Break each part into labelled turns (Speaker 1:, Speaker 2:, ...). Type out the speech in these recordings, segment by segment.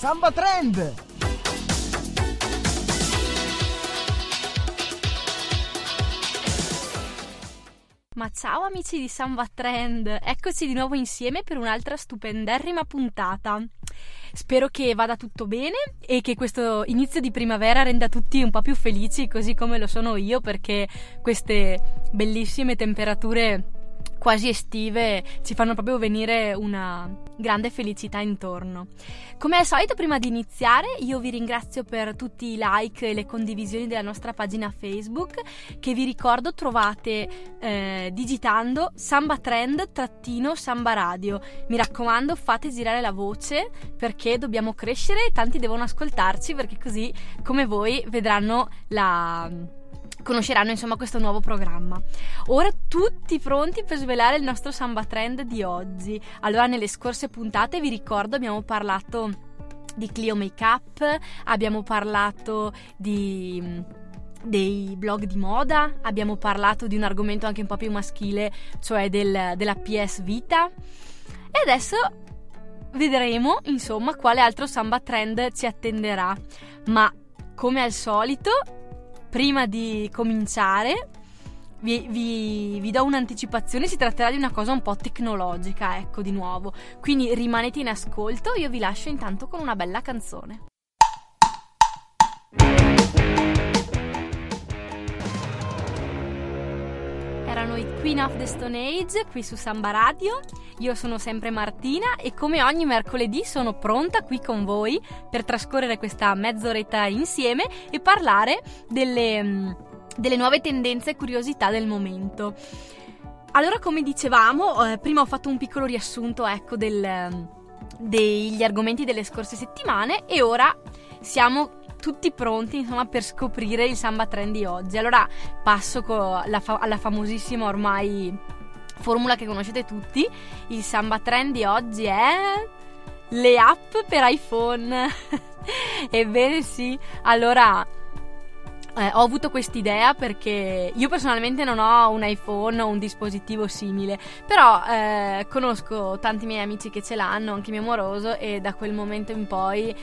Speaker 1: Samba Trend!
Speaker 2: Ma ciao amici di Samba Trend, eccoci di nuovo insieme per un'altra stupenderrima puntata. Spero che vada tutto bene e che questo inizio di primavera renda tutti un po' più felici, così come lo sono io, perché queste bellissime temperature quasi estive ci fanno proprio venire una grande felicità intorno. Come al solito, prima di iniziare, io vi ringrazio per tutti i like e le condivisioni della nostra pagina Facebook, che vi ricordo trovate eh, digitando Samba Trend-Samba Radio. Mi raccomando, fate girare la voce perché dobbiamo crescere e tanti devono ascoltarci perché così come voi vedranno la conosceranno insomma questo nuovo programma. Ora tutti pronti per svelare il nostro samba trend di oggi. Allora nelle scorse puntate vi ricordo abbiamo parlato di Clio Makeup, abbiamo parlato di dei blog di moda, abbiamo parlato di un argomento anche un po' più maschile, cioè del, della PS Vita. E adesso vedremo, insomma, quale altro samba trend ci attenderà. Ma come al solito, prima di cominciare vi, vi, vi, do un'anticipazione, si tratterà di una cosa un po' tecnologica, ecco di nuovo. Quindi rimanete in ascolto, io vi lascio intanto con una bella canzone. Erano i Queen of the Stone Age qui su Samba Radio. Io sono sempre Martina e come ogni mercoledì sono pronta qui con voi per trascorrere questa mezz'oretta insieme e parlare delle, mm, delle nuove tendenze e curiosità del momento. Allora, come dicevamo, eh, prima ho fatto un piccolo riassunto ecco, del, mm, degli argomenti delle scorse settimane e ora siamo tutti pronti insomma, per scoprire il samba trend di oggi. Allora passo fa- alla famosissima ormai formula che conoscete tutti. Il samba trend di oggi è le app per iPhone. Ebbene sì, allora eh, ho avuto quest'idea perché io personalmente non ho un iPhone o un dispositivo simile, però eh, conosco tanti miei amici che ce l'hanno, anche mio amoroso, e da quel momento in poi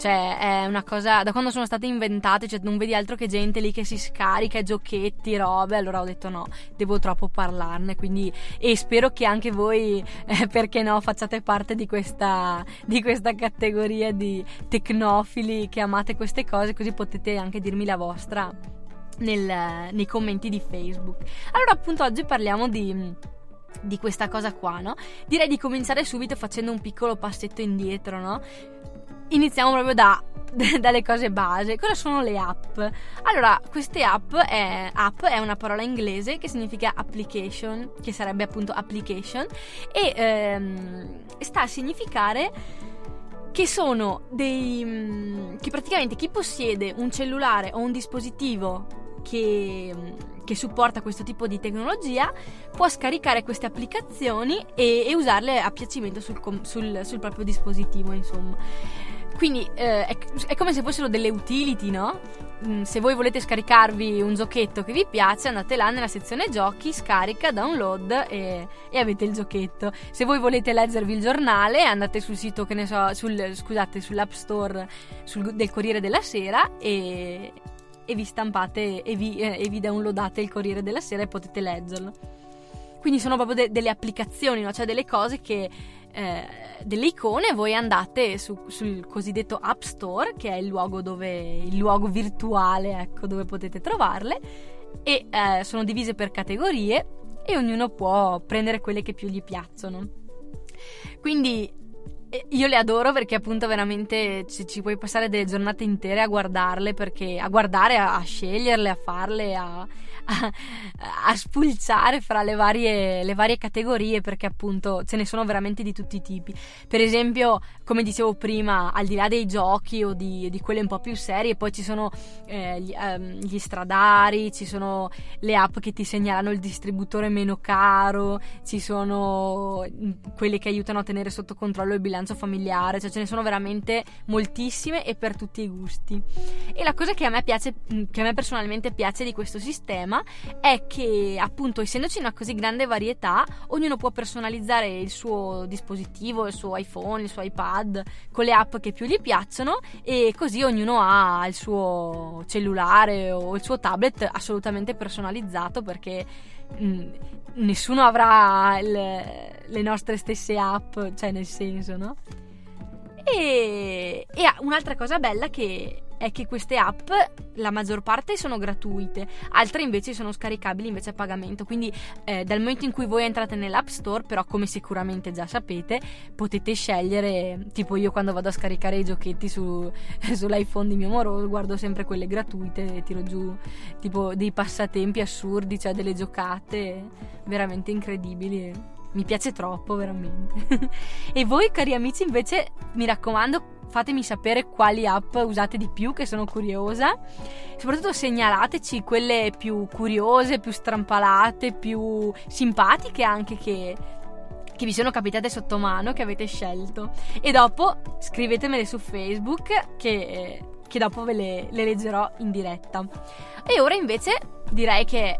Speaker 2: cioè, è una cosa. Da quando sono state inventate, cioè, non vedi altro che gente lì che si scarica, giochetti, robe. Allora ho detto no, devo troppo parlarne. Quindi, e spero che anche voi, eh, perché no, facciate parte di questa, di questa categoria di tecnofili che amate queste cose, così potete anche dirmi la vostra nel, nei commenti di Facebook. Allora, appunto, oggi parliamo di di questa cosa qua, no? Direi di cominciare subito facendo un piccolo passetto indietro, no? Iniziamo proprio da, dalle cose base. Cosa sono le app? Allora, queste app è, app è una parola inglese che significa application, che sarebbe appunto application, e ehm, sta a significare che sono dei... Mm, che praticamente chi possiede un cellulare o un dispositivo che, che, supporta questo tipo di tecnologia può scaricare queste applicazioni e, e usarle a piacimento sul, sul, sul proprio dispositivo, insomma. Quindi eh, è, è, come se fossero delle utility, no? Mm, se voi volete scaricarvi un giochetto che vi piace, andate là nella sezione giochi, scarica, download e, e avete il giochetto. Se voi volete leggervi il giornale, andate sul sito, che ne so, sul, scusate, sull'app store sul, del Corriere della Sera e, e vi stampate e vi, eh, e vi, downloadate il Corriere della Sera e potete leggerlo. Quindi sono proprio de- delle applicazioni, no? cioè delle cose che eh, delle icone, voi andate su, sul cosiddetto App Store, che è il luogo, dove, il luogo virtuale ecco, dove potete trovarle, e eh, sono divise per categorie e ognuno può prendere quelle che più gli piacciono. Quindi io le adoro perché appunto veramente ci, ci, puoi passare delle giornate intere a guardarle, perché, a guardare, a, a sceglierle, a farle, a, a, a spulciare fra le varie, le varie, categorie perché appunto ce ne sono veramente di tutti i tipi. Per esempio, come dicevo prima, al di là dei giochi o di, di quelle un po' più serie, poi ci sono eh, gli, ehm, gli, stradari, ci sono le app che ti segnalano il distributore meno caro, ci sono mm, quelle che aiutano a tenere sotto controllo il bilancio bilancio familiare, cioè ce ne sono veramente moltissime e per tutti i gusti. E la cosa che a me piace, mm, che a me personalmente piace di questo sistema è che appunto essendoci una così grande varietà, ognuno può personalizzare il suo dispositivo, il suo iPhone, il suo iPad con le app che più gli piacciono e così ognuno ha il suo cellulare o il suo tablet assolutamente personalizzato perché nessuno avrà le, le, nostre stesse app, cioè nel senso, no? E, e un'altra cosa bella che è che queste app, la maggior parte sono gratuite, altre invece sono scaricabili invece a pagamento. Quindi eh, dal momento in cui voi entrate nell'App Store, però come sicuramente già sapete, potete scegliere, tipo io quando vado a scaricare i giochetti su, sull'iPhone di mio moro, guardo sempre quelle gratuite e tiro giù tipo dei passatempi assurdi, cioè delle giocate veramente incredibili. Mi piace troppo, veramente. e voi, cari amici, invece, mi raccomando, fatemi sapere quali app usate di più, che sono curiosa. Soprattutto segnalateci quelle più curiose, più strampalate, più simpatiche anche che, che vi sono capitate sotto mano, che avete scelto. E dopo scrivetemele su Facebook che, che dopo ve le, le leggerò in diretta. E ora invece direi che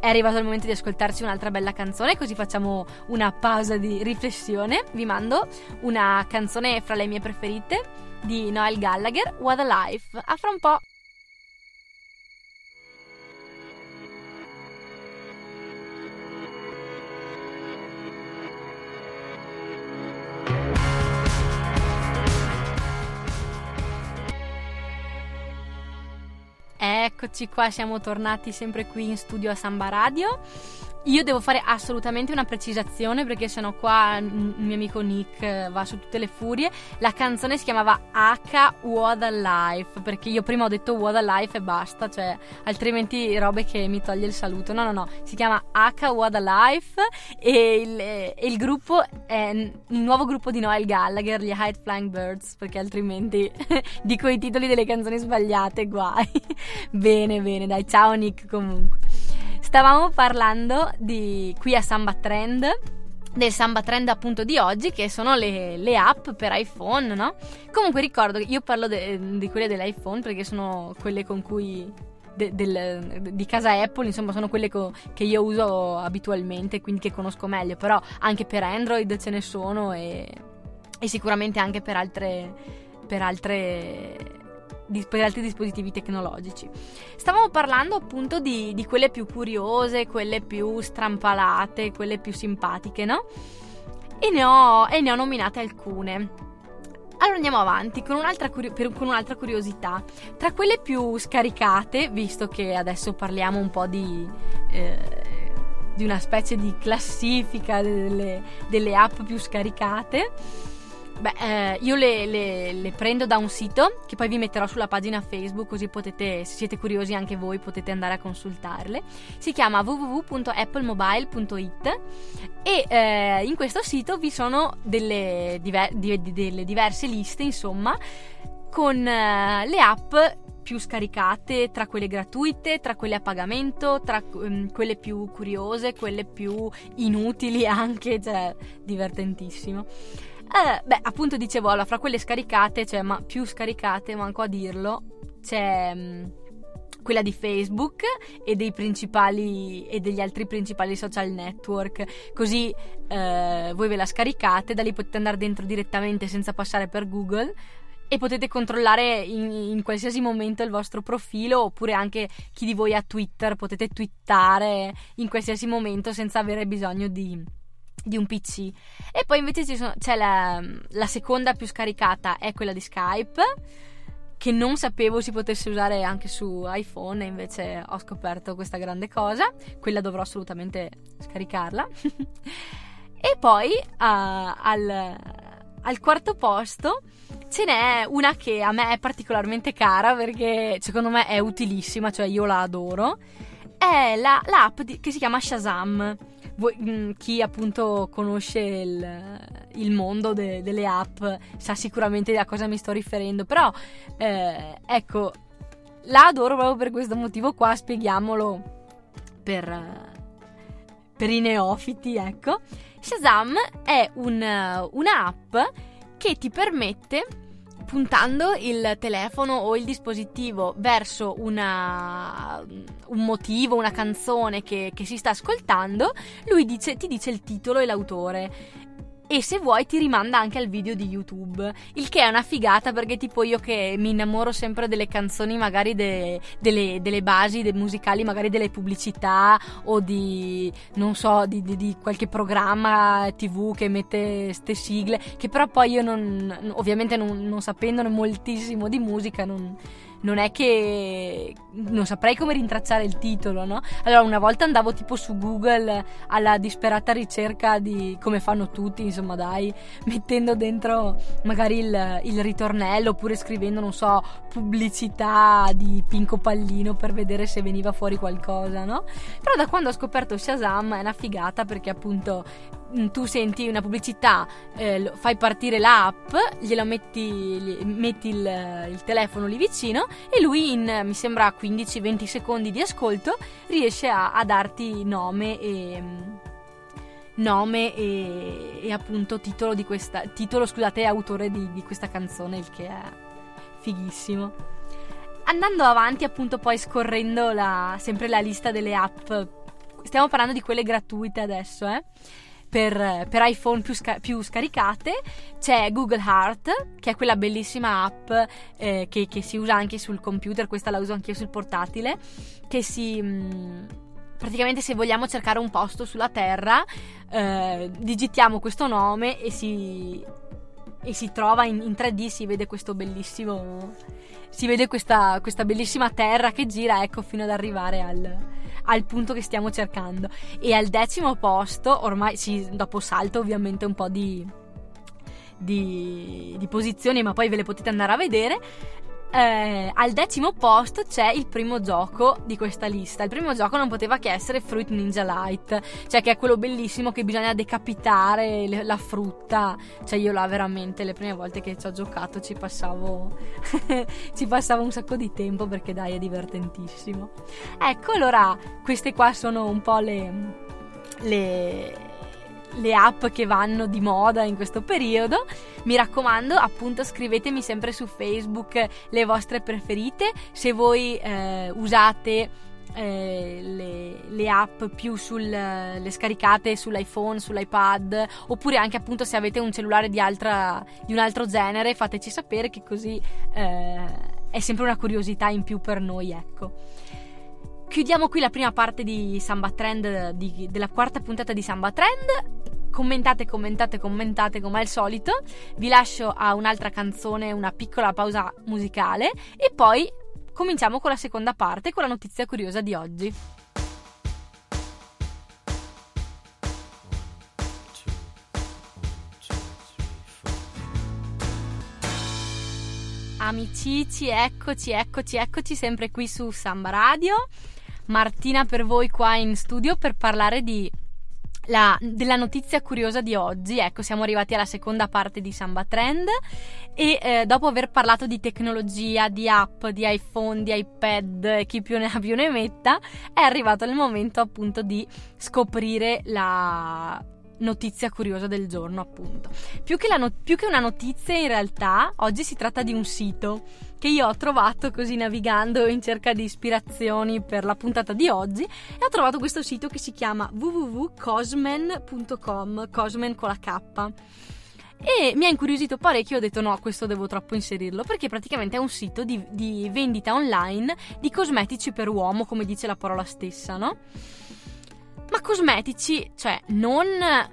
Speaker 2: è arrivato il momento di ascoltarci un'altra bella canzone, così facciamo una pausa di riflessione. Vi mando una canzone fra le mie preferite di Noel Gallagher, What a Life. A fra un po'. Eccoci qua, siamo tornati sempre qui in studio a Samba Radio. Io devo fare assolutamente una precisazione perché sennò qua il mio amico Nick eh, va su tutte le furie. La canzone si chiamava H What a Life perché io prima ho detto What a Life e basta, cioè altrimenti robe che mi toglie il saluto. No, no, no, si chiama H What a Life e il, e il gruppo è il nuovo gruppo di Noel Gallagher, gli High Flying Birds, perché altrimenti dico i titoli delle canzoni sbagliate, guai. bene, bene, dai, ciao Nick comunque. Stavamo parlando di qui a Samba Trend del Samba Trend appunto di oggi che sono le, le app per iPhone, no? Comunque ricordo che io parlo de, di quelle dell'iPhone perché sono quelle con cui de, del, di casa Apple, insomma, sono quelle co, che io uso abitualmente, quindi che conosco meglio, però anche per Android ce ne sono e, e sicuramente anche per altre per altre per altri dispositivi tecnologici. Stavamo parlando appunto di, di, quelle più curiose, quelle più strampalate, quelle più simpatiche, no? E ne ho, e ne ho nominate alcune. Allora andiamo avanti con un'altra, curio- per, con un'altra, curiosità. Tra quelle più scaricate, visto che adesso parliamo un po' di, eh, di una specie di classifica delle, delle app più scaricate, Beh, eh, io le, le, le, prendo da un sito che poi vi metterò sulla pagina Facebook così potete, se siete curiosi anche voi, potete andare a consultarle. Si chiama www.applemobile.it e eh, in questo sito vi sono delle, diver- di, delle diverse liste, insomma, con eh, le app più scaricate, tra quelle gratuite, tra quelle a pagamento, tra um, quelle più curiose, quelle più inutili anche, cioè divertentissimo. Eh, beh, appunto dicevo, allora, fra quelle scaricate, cioè, ma più scaricate, manco a dirlo, c'è mm, quella di Facebook e e degli altri principali social network. Così eh, voi ve la scaricate, da lì potete andare dentro direttamente senza passare per Google e potete controllare in, in, qualsiasi momento il vostro profilo oppure anche chi di voi ha Twitter potete twittare in qualsiasi momento senza avere bisogno di di un PC. E poi invece sono, c'è la, la, seconda più scaricata, è quella di Skype, che non sapevo si potesse usare anche su iPhone, invece ho scoperto questa grande cosa. Quella dovrò assolutamente scaricarla. e poi uh, al, al quarto posto ce n'è una che a me è particolarmente cara perché secondo me è utilissima, cioè io la adoro. È la, l'app di, che si chiama Shazam voi, mm, chi appunto conosce il, il mondo de, delle app sa sicuramente a cosa mi sto riferendo, però eh, ecco, la adoro proprio per questo motivo qua, spieghiamolo per, per i neofiti, ecco. Shazam è un, un'app che ti permette puntando il telefono o il dispositivo verso una, un motivo, una canzone che, che si sta ascoltando, lui dice, ti dice il titolo e l'autore e se vuoi ti rimanda anche al video di YouTube, il che è una figata perché tipo io che mi innamoro sempre delle canzoni magari de, delle, delle, basi de musicali, magari delle pubblicità o di, non so, di, di, di, qualche programma tv che mette ste sigle, che però poi io non, ovviamente non, non sapendone moltissimo di musica non non è che non saprei come rintracciare il titolo, no? Allora una volta andavo tipo su Google alla disperata ricerca di come fanno tutti, insomma dai, mettendo dentro magari il, il ritornello oppure scrivendo, non so, pubblicità di Pinco Pallino per vedere se veniva fuori qualcosa, no? Però da quando ho scoperto Shazam è una figata perché appunto mm, tu senti una pubblicità, eh, fai partire l'app, glielo metti, metti il, il telefono lì vicino e lui in mi sembra 15-20 secondi di ascolto riesce a, a darti nome e nome e, e, appunto titolo di questa titolo scusate autore di, di questa canzone il che è fighissimo. Andando avanti appunto poi scorrendo la, sempre la lista delle app stiamo parlando di quelle gratuite adesso eh per, per iPhone più, sca- più, scaricate c'è Google Heart che è quella bellissima app eh, che, che, si usa anche sul computer questa la uso anche io sul portatile che si mh, mm, praticamente se vogliamo cercare un posto sulla terra eh, digitiamo questo nome e si, e si trova in, in 3D si vede questo bellissimo si vede questa, questa bellissima terra che gira ecco fino ad arrivare al, al punto che stiamo cercando. E al decimo posto, ormai sì, dopo salto ovviamente un po' di, di, di posizioni, ma poi ve le potete andare a vedere eh, al decimo posto c'è il primo gioco di questa lista. Il primo gioco non poteva che essere Fruit Ninja Light, cioè che è quello bellissimo che bisogna decapitare le, la frutta. Cioè io là veramente le prime volte che ci ho giocato ci passavo ci passavo un sacco di tempo perché dai è divertentissimo. Ecco, allora queste qua sono un po' le le le app che vanno di moda in questo periodo. Mi raccomando, appunto, scrivetemi sempre su Facebook le vostre preferite. Se voi eh, usate eh, le, le, app più sul, le scaricate sull'iPhone, sull'iPad, oppure anche appunto se avete un cellulare di, altra, di un altro genere, fateci sapere che così eh, è sempre una curiosità in più per noi, ecco. Chiudiamo qui la prima parte di Samba Trend, di, della quarta puntata di Samba Trend. Commentate, commentate, commentate come al solito. Vi lascio a un'altra canzone, una piccola pausa musicale e poi cominciamo con la seconda parte, con la notizia curiosa di oggi. Amicici, eccoci, eccoci, eccoci sempre qui su Samba Radio. Martina per voi qua in studio per parlare di la, della notizia curiosa di oggi. Ecco, siamo arrivati alla seconda parte di Samba Trend e eh, dopo aver parlato di tecnologia, di app, di iPhone, di iPad, chi più ne ha più ne metta, è arrivato il momento appunto di scoprire la notizia curiosa del giorno, appunto. Più che, no- più che, una notizia, in realtà, oggi si tratta di un sito che io ho trovato così navigando in cerca di ispirazioni per la puntata di oggi e ho trovato questo sito che si chiama www.cosmen.com, Cosmen con la K. E mi ha incuriosito parecchio, ho detto no, questo devo troppo inserirlo, perché praticamente è un sito di, di vendita online di cosmetici per uomo, come dice la parola stessa, no? Cosmetici, cioè non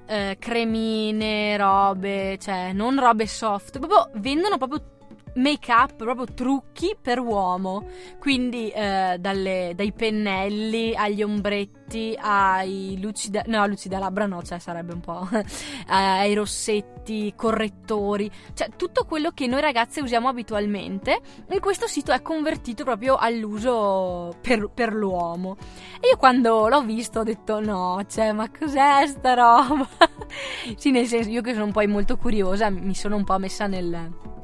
Speaker 2: eh, cremine, robe, cioè non robe soft, proprio vendono proprio make up, proprio trucchi per uomo. Quindi eh, dalle, dai pennelli agli ombretti ai lucida, no, lucida labbra no, cioè sarebbe un po' ai rossetti, correttori, cioè tutto quello che noi ragazze usiamo abitualmente. In questo sito è convertito proprio all'uso per, per l'uomo. E io quando l'ho visto ho detto no, cioè ma cos'è sta roba? sì, nel senso io che sono poi molto curiosa mi sono un po' messa nel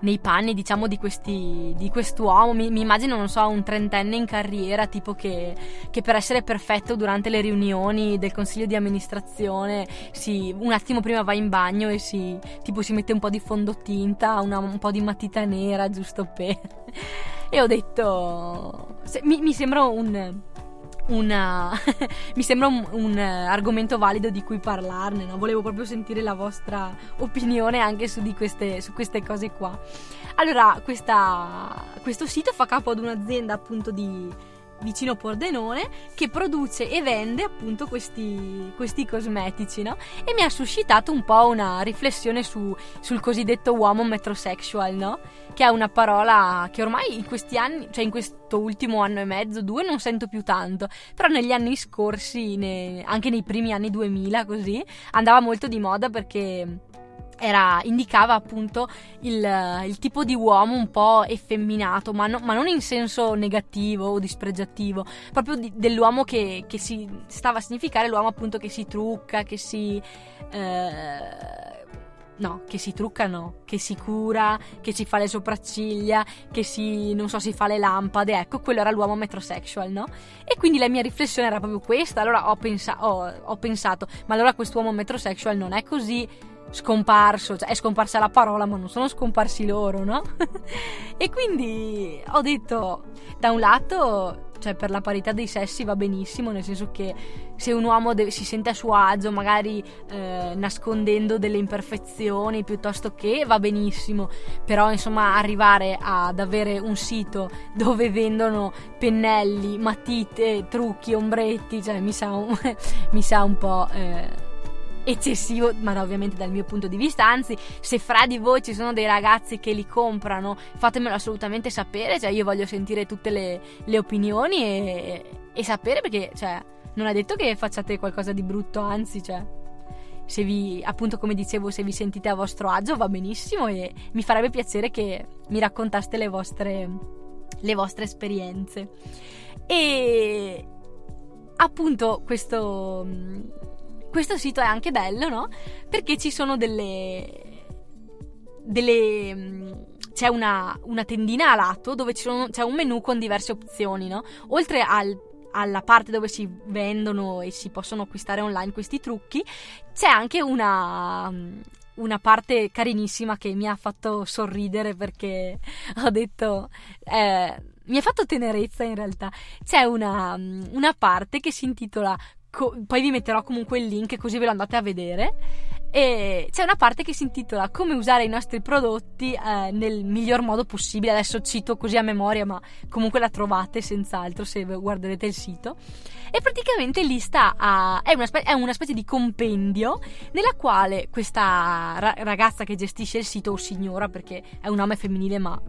Speaker 2: nei panni, diciamo, di, questi, di quest'uomo. Mi, mi, immagino, non so, un trentenne in carriera, tipo che, che, per essere perfetto durante le riunioni del consiglio di amministrazione si, un attimo prima va in bagno e si, tipo, si mette un po' di fondotinta, una, un po' di matita nera, giusto per... e ho detto... Se, mi, mi sembra un una... mi sembra un, un, argomento valido di cui parlarne, no? volevo proprio sentire la vostra opinione anche su, queste, su queste, cose qua. Allora, questa, questo sito fa capo ad un'azienda appunto di vicino Pordenone che produce e vende appunto questi, questi cosmetici no? e mi ha suscitato un po' una riflessione su, sul cosiddetto uomo metrosexual no? che è una parola che ormai in questi anni cioè in questo ultimo anno e mezzo due non sento più tanto però negli anni scorsi ne, anche nei primi anni 2000 così andava molto di moda perché era, indicava appunto il, il, tipo di uomo un po' effeminato, ma, no, ma, non in senso negativo o dispregiativo, proprio di, dell'uomo che, che, si stava a significare l'uomo appunto che si trucca, che si... Eh, no, che si trucca no, che si cura, che si fa le sopracciglia, che si, non so, si fa le lampade, ecco, quello era l'uomo metrosexual, no? E quindi la mia riflessione era proprio questa, allora ho, pensa- ho, ho pensato, ma allora quest'uomo metrosexual non è così scomparso, cioè è scomparsa la parola, ma non sono scomparsi loro, no? e quindi ho detto, da un lato, cioè per la parità dei sessi va benissimo, nel senso che se un uomo deve, si sente a suo agio, magari eh, nascondendo delle imperfezioni piuttosto che va benissimo, però insomma arrivare ad avere un sito dove vendono pennelli, matite, trucchi, ombretti, cioè mi sa un, mi sa un po'... Eh, eccessivo, ma ovviamente dal mio punto di vista, anzi se fra di voi ci sono dei ragazzi che li comprano fatemelo assolutamente sapere, cioè io voglio sentire tutte le, le opinioni e, e, sapere perché cioè, non è detto che facciate qualcosa di brutto, anzi cioè se vi, appunto come dicevo, se vi sentite a vostro agio va benissimo e mi farebbe piacere che mi raccontaste le vostre, le vostre esperienze. E appunto questo questo sito è anche bello, no? Perché ci sono delle... delle mm, c'è una, una, tendina a lato dove sono, c'è un menu con diverse opzioni, no? Oltre al, alla parte dove si vendono e si possono acquistare online questi trucchi, c'è anche una, mm, una parte carinissima che mi ha fatto sorridere perché ho detto... Eh, mi ha fatto tenerezza in realtà. C'è una, mm, una parte che si intitola co- poi vi metterò comunque il link così ve lo andate a vedere. E c'è una parte che si intitola Come usare i nostri prodotti eh, nel miglior modo possibile. Adesso cito così a memoria, ma comunque la trovate senz'altro se guarderete il sito. E praticamente lì sta a, è, una è, una specie di compendio nella quale questa ra- ragazza che gestisce il sito, o signora perché è un nome femminile, ma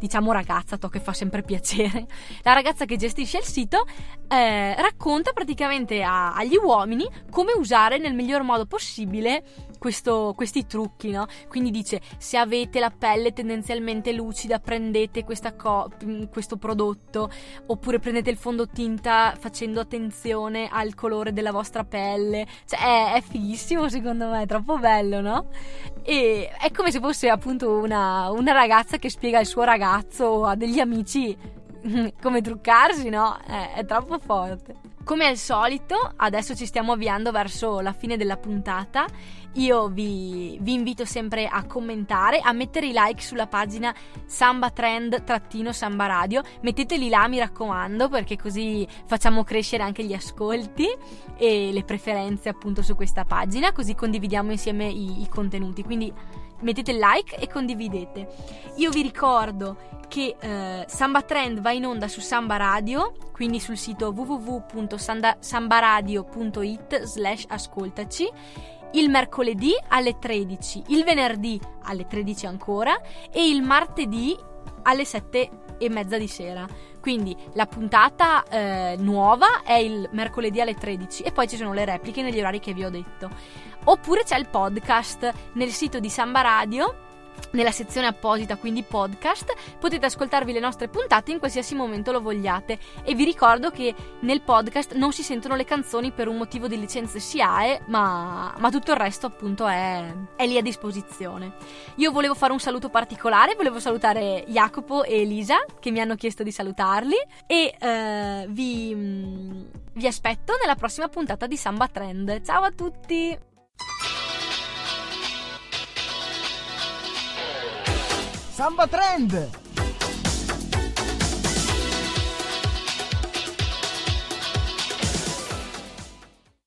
Speaker 2: diciamo ragazza, to che fa sempre piacere, la ragazza che gestisce il sito eh, racconta praticamente a, agli uomini come usare nel miglior modo possibile questo, questi trucchi, no? Quindi dice se avete la pelle tendenzialmente lucida prendete co- mm, questo prodotto oppure prendete il fondotinta facendo attenzione al colore della vostra pelle. Cioè è, è fighissimo secondo me, è troppo bello, no? E è come se fosse appunto una, una ragazza che spiega al suo ragazzo o a degli amici come truccarsi, no? È, è troppo forte. Come al solito, adesso ci stiamo avviando verso la fine della puntata. Io vi, vi invito sempre a commentare, a mettere i like sulla pagina Samba Trend-Samba Radio. Metteteli là, mi raccomando, perché così facciamo crescere anche gli ascolti e le preferenze appunto su questa pagina, così condividiamo insieme i, i contenuti. Quindi mettete like e condividete. Io vi ricordo che eh, Samba Trend va in onda su Samba Radio, quindi sul sito www.sambaradio.it slash ascoltaci il mercoledì alle 13, il venerdì alle 13 ancora e il martedì alle 7 e mezza di sera. Quindi la puntata eh, nuova è il mercoledì alle 13 e poi ci sono le repliche negli orari che vi ho detto. Oppure c'è il podcast nel sito di Samba Radio nella sezione apposita, quindi podcast, potete ascoltarvi le nostre puntate in qualsiasi momento lo vogliate. E vi ricordo che nel podcast non si sentono le canzoni per un motivo di licenze SIAE, ma, ma tutto il resto appunto è, è, lì a disposizione. Io volevo fare un saluto particolare, volevo salutare Jacopo e Elisa che mi hanno chiesto di salutarli e uh, vi, vi aspetto nella prossima puntata di Samba Trend. Ciao a tutti!
Speaker 1: Samba Trend!